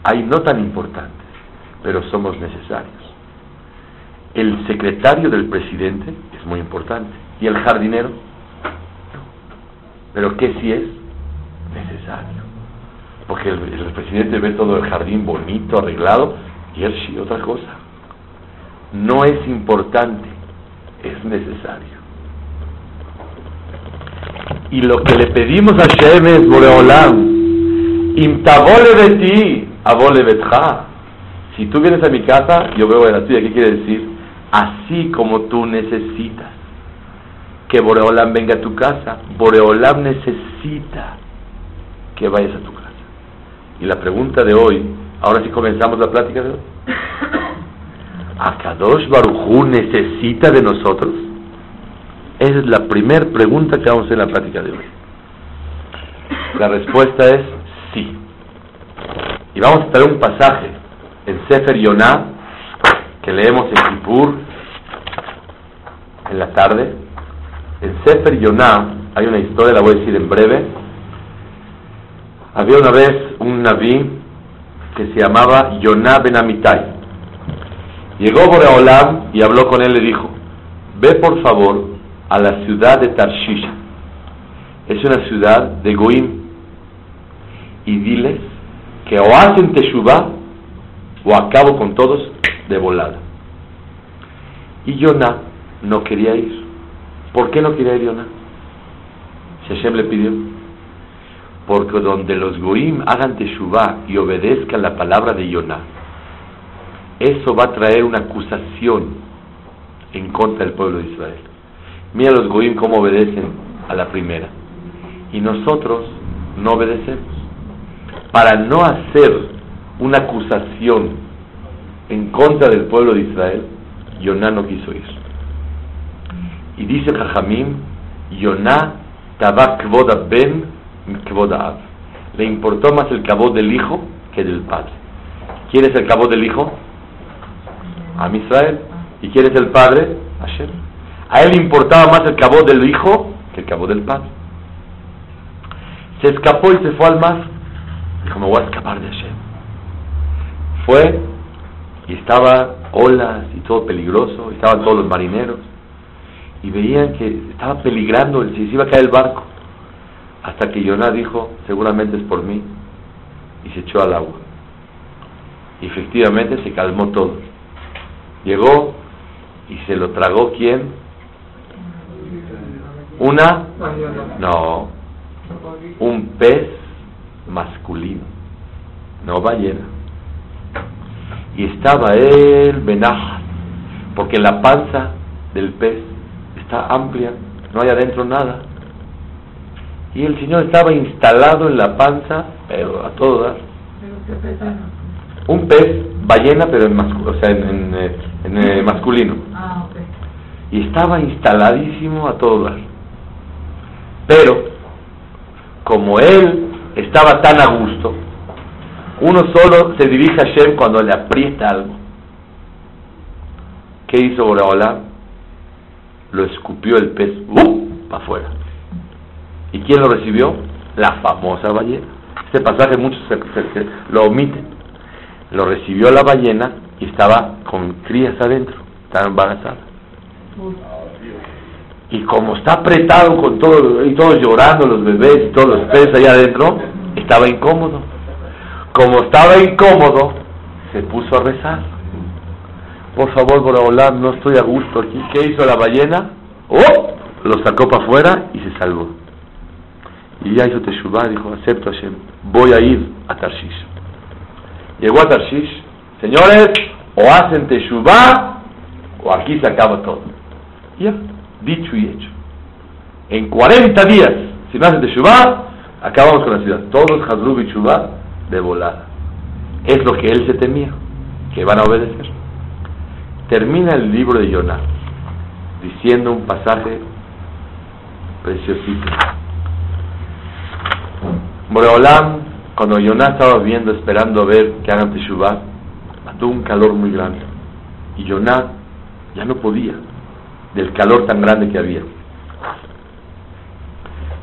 hay no tan importantes, pero somos necesarios. El secretario del presidente es muy importante. ¿Y el jardinero? Pero ¿qué si es necesario? porque el, presidente ve todo el jardín bonito, arreglado, y él sí, otra cosa. No es importante, es necesario. Y lo que le pedimos a Shem es Boreolam, imtabole de ti. Si tú vienes a mi casa, yo veo la tuya. ¿Qué quiere decir? Así como tú necesitas que Boreolam venga a tu casa, Boreolam necesita que vayas a tu casa. Y la pregunta de hoy, ahora sí comenzamos la plática de hoy. ¿Akadosh Barujú necesita de nosotros? Esa es la primera pregunta que vamos a hacer en la plática de hoy. La respuesta es sí. Y vamos a traer un pasaje en Sefer Yonah que leemos en Kippur en la tarde. En Sefer Yonah hay una historia, la voy a decir en breve, había una vez un naví que se llamaba Yonah Ben Amitai. Llegó Boreolam y habló con él, le dijo, ve por favor a la ciudad de Tarshish. Es una ciudad de Goim. Y diles que o hacen Teshuvah o acabo con todos de volada. Y Yonah no quería ir. ¿Por qué no quería ir Yonah? Hashem le pidió porque donde los goim hagan teshuvah y obedezcan la palabra de Yonah, eso va a traer una acusación en contra del pueblo de Israel. Mira los goim cómo obedecen a la primera. Y nosotros no obedecemos. Para no hacer una acusación en contra del pueblo de Israel, Yoná no quiso ir. Y dice Jajamim, Yoná tabak kvoda ben kvoda. Le importó más el cabot del hijo que del padre. ¿Quién el cabot del hijo? A Israel. ¿Y quién es el padre? Hashem. A él importaba más el cabot del hijo que el cabot del padre. Se escapó y se fue al mar. Dijo, me voy a escapar de Hashem. Fue y estaba olas y todo peligroso, estaban todos los marineros y veían que estaba peligrando, se iba a caer el barco. Hasta que Yoná dijo, seguramente es por mí, y se echó al agua. Y efectivamente se calmó todo. Llegó y se lo tragó quién? Una, no, un pez masculino, no ballena. Y estaba él benaj, porque la panza del pez está amplia, no hay adentro nada. Y el Señor estaba instalado en la panza, pero a todo dar. Un pez, ballena, pero en, o sea, en, eh, masculino. Ah, y estaba instaladísimo a todo dar. Pero, como él estaba tan a gusto, uno solo se dirige a Shem cuando le aprieta algo. ¿Qué hizo Borahola? Lo escupió el pez para afuera. ¿Y quién lo recibió? La famosa ballena. Este pasaje muchos lo omiten. Lo recibió la ballena y estaba con crías adentro, estaba embarazada. Y como está apretado con todo, y todos llorando, los bebés y todos los peces allá adentro, estaba incómodo. Como estaba incómodo, se puso a rezar. Por favor, Boraholam, no estoy a gusto aquí. ¿Qué hizo la ballena? ¡Oh! Lo sacó para afuera y se salvó. Y ya hizo Teshuvah, dijo, acepto Hashem, voy a ir a Tarshish. Llegó a Tarshish, señores, o hacen Teshuvah o aquí se acaba todo. Ya, dicho y hecho. En 40 días, si no hacen Teshuvah, acabamos con la ciudad. Todos Hazrub y Shuvah de volada. Es lo que él se temía, que van a obedecer. Termina el libro de Jonah diciendo un pasaje preciosito. Boreolam, cuando Yonah estaba viendo, esperando a ver que hagan Teshuvah, mató un calor muy grande. Y Yonah ya no podía del calor tan grande que había.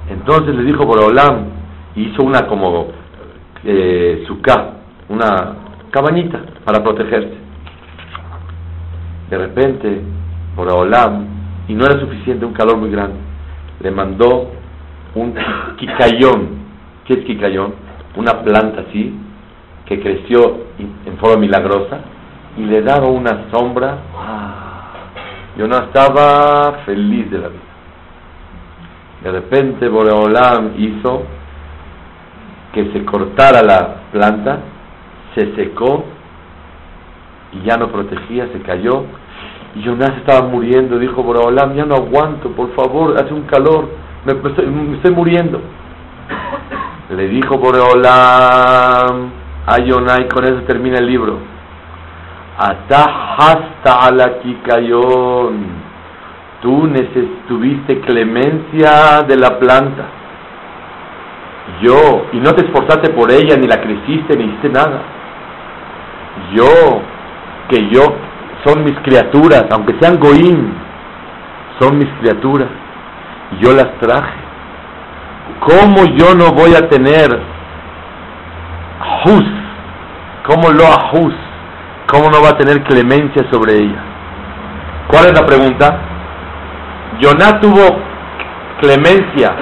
Entonces le dijo Boreolam, hizo una como eh, una cabañita para protegerse. De repente, Boreolam, y no era suficiente, un calor muy grande, le mandó un quicayón ¿Qué es Kikayón? Una planta así, que creció en forma milagrosa y le daba una sombra. Yo no estaba feliz de la vida. De repente Boreolam hizo que se cortara la planta, se secó y ya no protegía, se cayó. Y Jonás estaba muriendo, dijo Boreolam, ya no aguanto, por favor, hace un calor, me estoy muriendo. Le dijo Boreolam a Yonah y con eso termina el libro. Atahasta ala kikayon. Tú tuviste clemencia de la planta. Yo, y no te esforzaste por ella, ni la creciste, ni hiciste nada. Yo, que yo, son mis criaturas, aunque sean goín, son mis criaturas. Yo las traje ¿Cómo yo no voy a tener juz? ¿Cómo lo ajus? ¿Cómo no va a tener clemencia sobre ella? ¿Cuál es la pregunta? ¿Yoná tuvo clemencia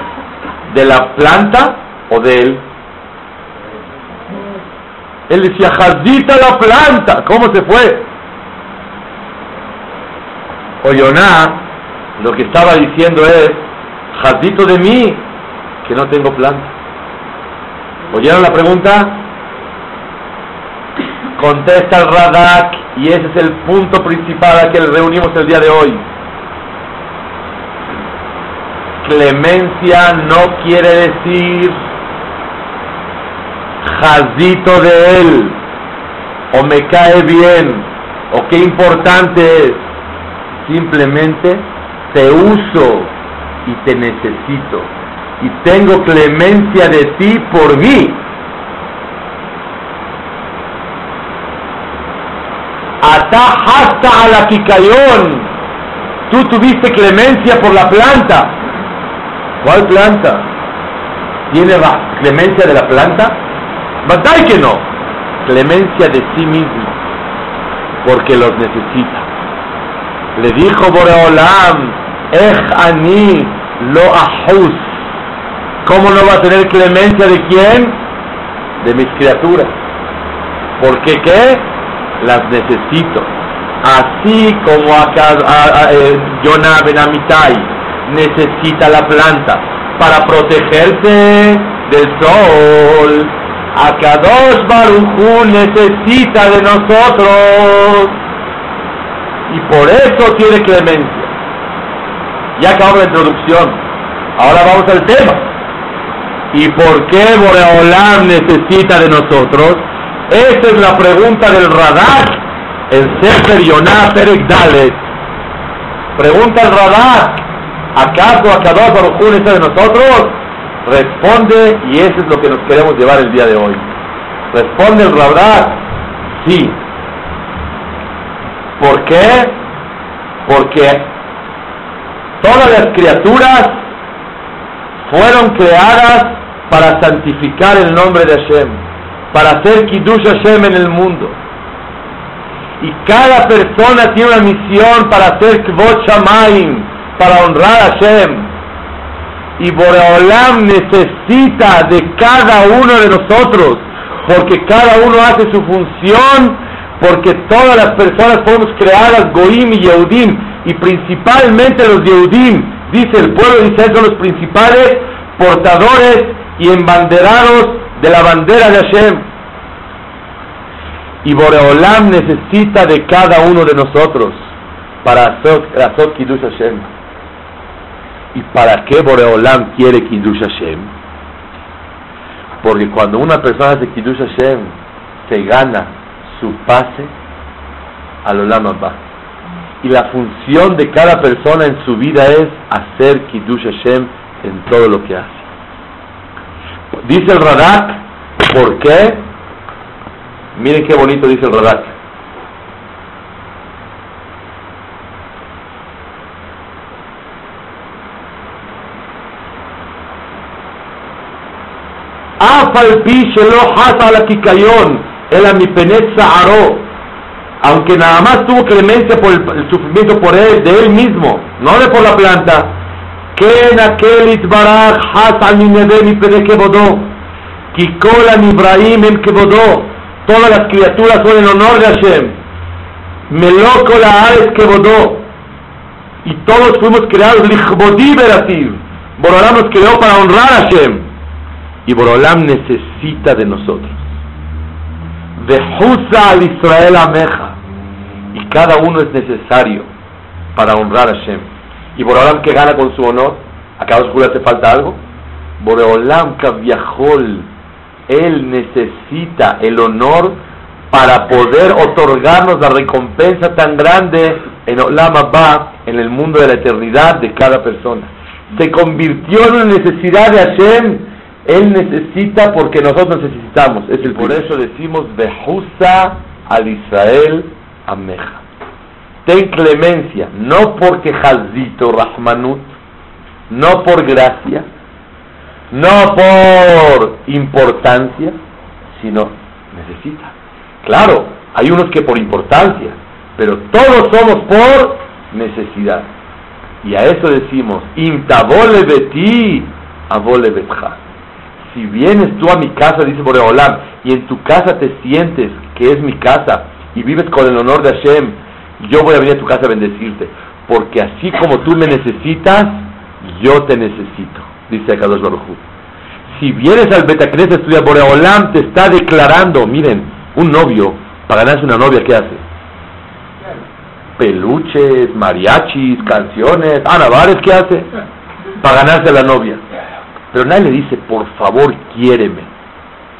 de la planta o de él? Él decía, jazita la planta, ¿cómo se fue? O lo que estaba diciendo es, jazito de mí, que no tengo planta. ¿Oyeron la pregunta? Contesta el Radak y ese es el punto principal a que reunimos el día de hoy. Clemencia no quiere decir jazito de él o me cae bien ¿O qué importante es? Simplemente te uso y te necesito. Y tengo clemencia de ti por mí. hasta a la Kikayón. Tú tuviste clemencia por la planta. ¿Cuál planta? ¿Tiene clemencia de la planta? Batay que no. Clemencia de sí mismo. Porque los necesita. Le dijo Boreolam, Ech ani lo ahus. ¿Cómo no va a tener clemencia de quién? De mis criaturas. ¿Por qué qué? Las necesito. Así como acá eh, Jonah Benamitai necesita la planta para protegerse del sol. Akadosh Baruchu necesita de nosotros y por eso tiene clemencia. Ya acabamos la introducción. Ahora vamos al tema. ¿Y por qué Boreolam necesita de nosotros? Esa es la pregunta del Radak en Sefer Yonah Perek Dalet. Pregunta el Radak, ¿acaso Akadosh Baruj necesita de nosotros? Responde, y eso es lo que nos queremos llevar el día de hoy. Responde el Radak, sí. ¿Por qué? Porque todas las criaturas fueron creadas para santificar el nombre de Hashem, para hacer Kiddush Hashem en el mundo. Y cada persona tiene una misión para hacer Kvot Shamaim, para honrar a Hashem. Y Boreolam necesita de cada uno de nosotros, porque cada uno hace su función, porque todas las personas fuimos creadas, Goim y Yehudim, y principalmente los Yehudim, dice el pueblo de Israel, son los principales portadores y embanderados de la bandera de Hashem. Y Boreolam necesita de cada uno de nosotros para hacer Kiddush Hashem. ¿Y para qué Boreolam quiere Kiddush Hashem? Porque cuando una persona hace Kiddush Hashem, se gana su pase al Olam Abba. Y la función de cada persona en su vida es hacer Kiddush Hashem en todo lo que hace. Dice el Radak, ¿por qué? Miren qué bonito dice el Radak. Afal pi shelo hasa la kikayon, el mi aro, aunque nada más tuvo clemencia por el, sufrimiento por él, de él mismo, no de por la planta. que aquel itbaraj hasa mi pene kebodó, kikola Ibrahim em kebodó, Todas las criaturas son en honor de Hashem. Meloco la Ares que bodó. Y todos fuimos creados Lichbodí Berativ. Borolam nos creó para honrar a Hashem. Y Borolam necesita de nosotros. De al Israel Ameja. Y cada uno es necesario para honrar a Hashem. Y Borolam que gana con su honor. ¿A cada le hace falta algo? Borolam Kaviahol él necesita el honor para poder otorgarnos la recompensa tan grande en Olam Abba, en el mundo de la eternidad de cada persona. Se convirtió en una necesidad de Hashem. Él necesita porque nosotros necesitamos. Es el por eso decimos Behusa al Israel Ameja. Ten clemencia, no porque Hazito Rahmanut, no por gracia, no por importancia, sino necesita. Claro, hay unos que por importancia, pero todos somos por necesidad. Y a eso decimos, imtabole beti, abole betja. Si vienes tú a mi casa, dice Boreolam, y en tu casa te sientes que es mi casa, y vives con el honor de Hashem, yo voy a venir a tu casa a bendecirte, porque así como tú me necesitas, yo te necesito dice Akadosh Baruj Si vienes al Betacnes a estudiar Boreolam, te está declarando, miren, un novio, para ganarse una novia, ¿qué hace? Peluches, mariachis, canciones, Ana Vares, ¿qué hace? Para ganarse la novia. Pero nadie le dice, por favor, quiéreme.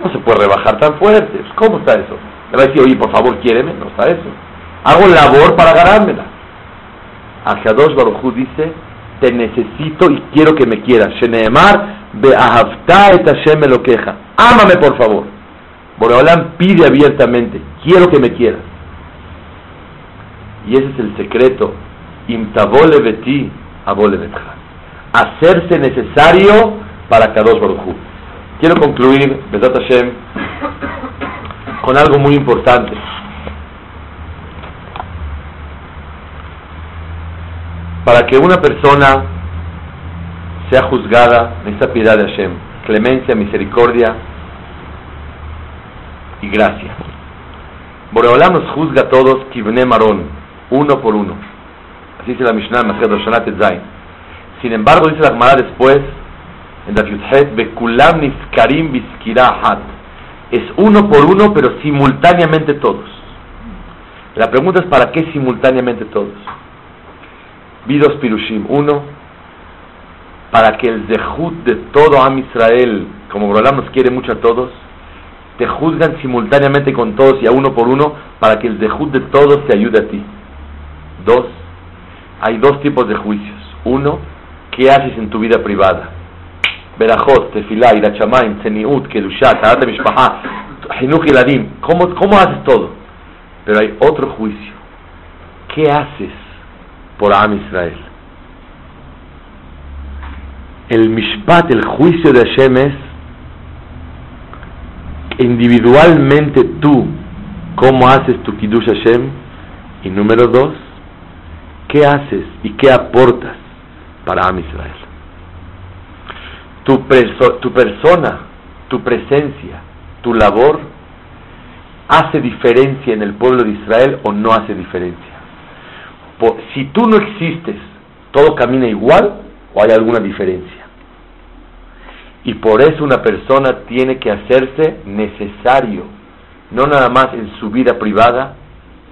No se puede rebajar tan fuerte. ¿Cómo está eso? Le va a decir, oye, por favor, quiéreme. No está eso. Hago labor para ganármela. Akadosh Baruchu dice, te necesito y quiero que me quieras. Sheneemar be'ahavta et Hashem me lo queja. Ámame por favor. Boreolam pide abiertamente, quiero que me quieras. Y ese es el secreto. Imtabole beti, abole. Hacerse necesario para Kadosh Baruchu. Quiero concluir, Besat Hashem, con algo muy importante. Para que una persona sea juzgada, necesita piedad de Hashem, clemencia, misericordia y gracia. Boreolam nos juzga a todos, Kibne Marón, uno por uno. Así dice la Mishnah. Sin embargo, dice la Gemara después, en la Bekulam Biskirahat. Es uno por uno, pero simultáneamente todos. La pregunta es: ¿para qué simultáneamente todos? Vi dos pirushim. Uno, para que el zehut de todo Am Israel, como Borolam nos quiere mucho a todos, te juzgan simultáneamente con todos y a uno por uno, para que el zehut de todos te ayude a ti. Dos, hay dos tipos de juicios. Uno, ¿qué haces en tu vida privada? Tefilá, Irachamaim, Tzeniut, Kedushat, Tarat Mishpaha, Hinuch Iladim. ¿Cómo, ¿Cómo haces todo? Pero hay otro juicio. ¿Qué haces por Am Israel. El Mishpat, el juicio de Hashem es individualmente tú, cómo haces tu Kiddush Hashem. Y número dos, ¿qué haces y qué aportas para Am Israel? Tu, tu persona, tu presencia, tu labor, ¿hace diferencia en el pueblo de Israel o no hace diferencia? si tú no existes, ¿todo camina igual o hay alguna diferencia? Y por eso una persona tiene que hacerse necesario, no nada más en su vida privada,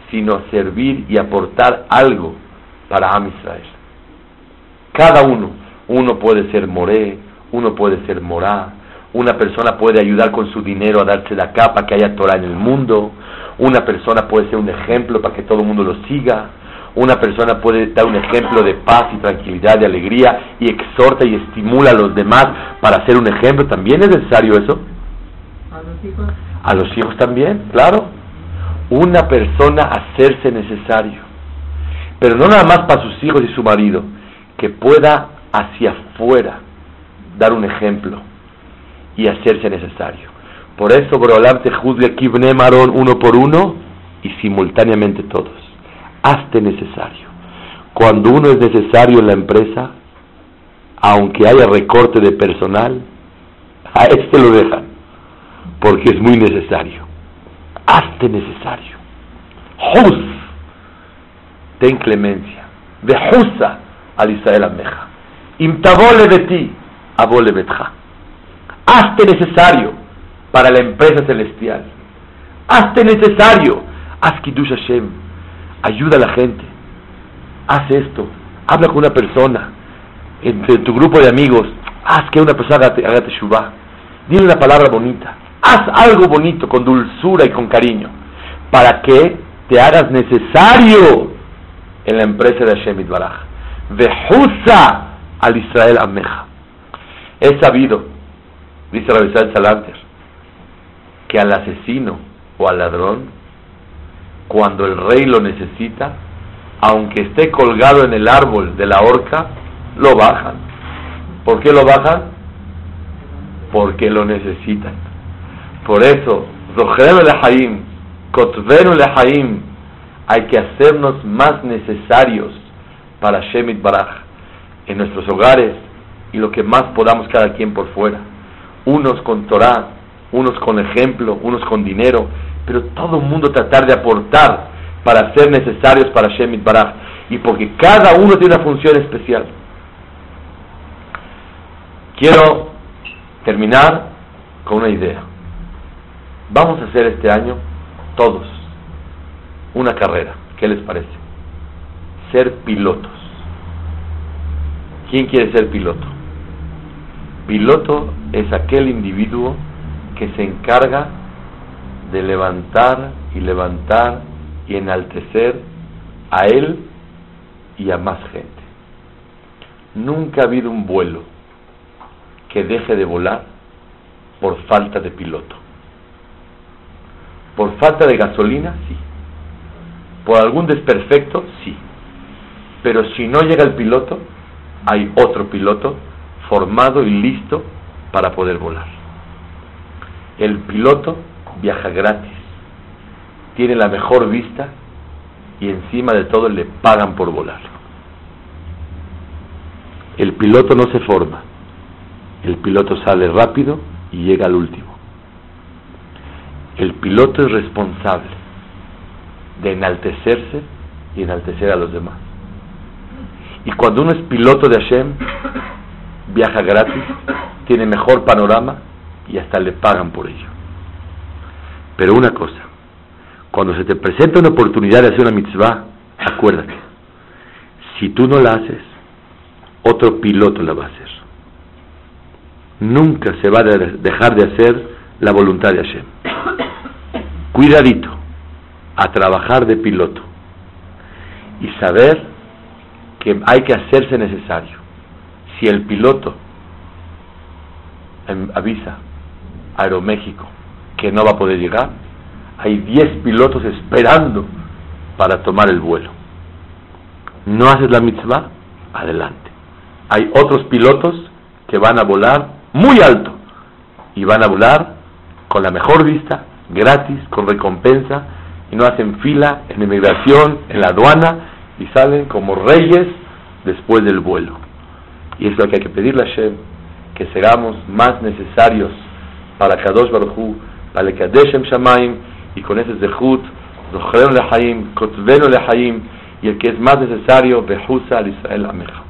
sino servir y aportar algo para Am Israel. Cada uno, uno puede ser moré, uno puede ser morá, una persona puede ayudar con su dinero a darse la capa que haya Torah en el mundo, una persona puede ser un ejemplo para que todo el mundo lo siga, una persona puede dar un ejemplo de paz y tranquilidad, de alegría y exhorta y estimula a los demás para ser un ejemplo. ¿También es necesario eso? A los hijos. A los hijos también, claro. Una persona hacerse necesario. Pero no nada más para sus hijos y su marido, que pueda hacia afuera dar un ejemplo y hacerse necesario. Por eso, Borolam te juzga Kibne Marón uno por uno y simultáneamente todos hazte necesario. Cuando uno es necesario en la empresa, aunque haya recorte de personal, a este lo dejan, porque es muy necesario. Hazte necesario. Juz, ten clemencia. Vejusa al Israel Ameja. Imtabole de ti, Hazte necesario para la empresa celestial. Hazte necesario. Haz Kiddush Hashem. Ayuda a la gente, haz esto, habla con una persona, entre tu grupo de amigos, haz que una persona haga, haga teshuvah, dile una palabra bonita, haz algo bonito con dulzura y con cariño, para que te hagas necesario en la empresa de Hashem Baraj. Vejusa al Israel Ameja. Es sabido, dice Rabbi Salanter, que al asesino o al ladrón cuando el rey lo necesita, aunque esté colgado en el árbol de la horca, lo bajan. ¿Por qué lo bajan? Porque lo necesitan. Por eso, hay que hacernos más necesarios para Shemit Baraj en nuestros hogares y lo que más podamos cada quien por fuera. Unos con Torah, unos con ejemplo, unos con dinero pero todo el mundo tratar de aportar para ser necesarios para Shemit Baraj y porque cada uno tiene una función especial. Quiero terminar con una idea. Vamos a hacer este año todos una carrera. ¿Qué les parece? Ser pilotos. ¿Quién quiere ser piloto? Piloto es aquel individuo que se encarga de levantar y levantar y enaltecer a él y a más gente. Nunca ha habido un vuelo que deje de volar por falta de piloto. Por falta de gasolina, sí. Por algún desperfecto, sí. Pero si no llega el piloto, hay otro piloto formado y listo para poder volar. El piloto viaja gratis, tiene la mejor vista y encima de todo le pagan por volar. El piloto no se forma, el piloto sale rápido y llega al último. El piloto es responsable de enaltecerse y enaltecer a los demás. Y cuando uno es piloto de Hashem, viaja gratis, tiene mejor panorama y hasta le pagan por ello. Pero una cosa, cuando se te presenta una oportunidad de hacer una mitzvah, acuérdate, si tú no la haces, otro piloto la va a hacer. Nunca se va a dejar de hacer la voluntad de Hashem. Cuidadito, a trabajar de piloto y saber que hay que hacerse necesario. Si el piloto avisa a Aeroméxico que no va a poder llegar, hay 10 pilotos esperando para tomar el vuelo. No haces la mitzvah, adelante. Hay otros pilotos que van a volar muy alto y van a volar con la mejor vista, gratis, con recompensa, y no hacen fila en inmigración, en la aduana, y salen como reyes después del vuelo. Y es lo que hay que pedirle a Hashem, que seamos más necesarios para Kadosh Baruchu, para Kadeshem Shamaim, y con ese Zehut, Zochrenu Lehaim, Kotvenu Lehaim, y el que es más necesario, Behusa al Israel Ameja.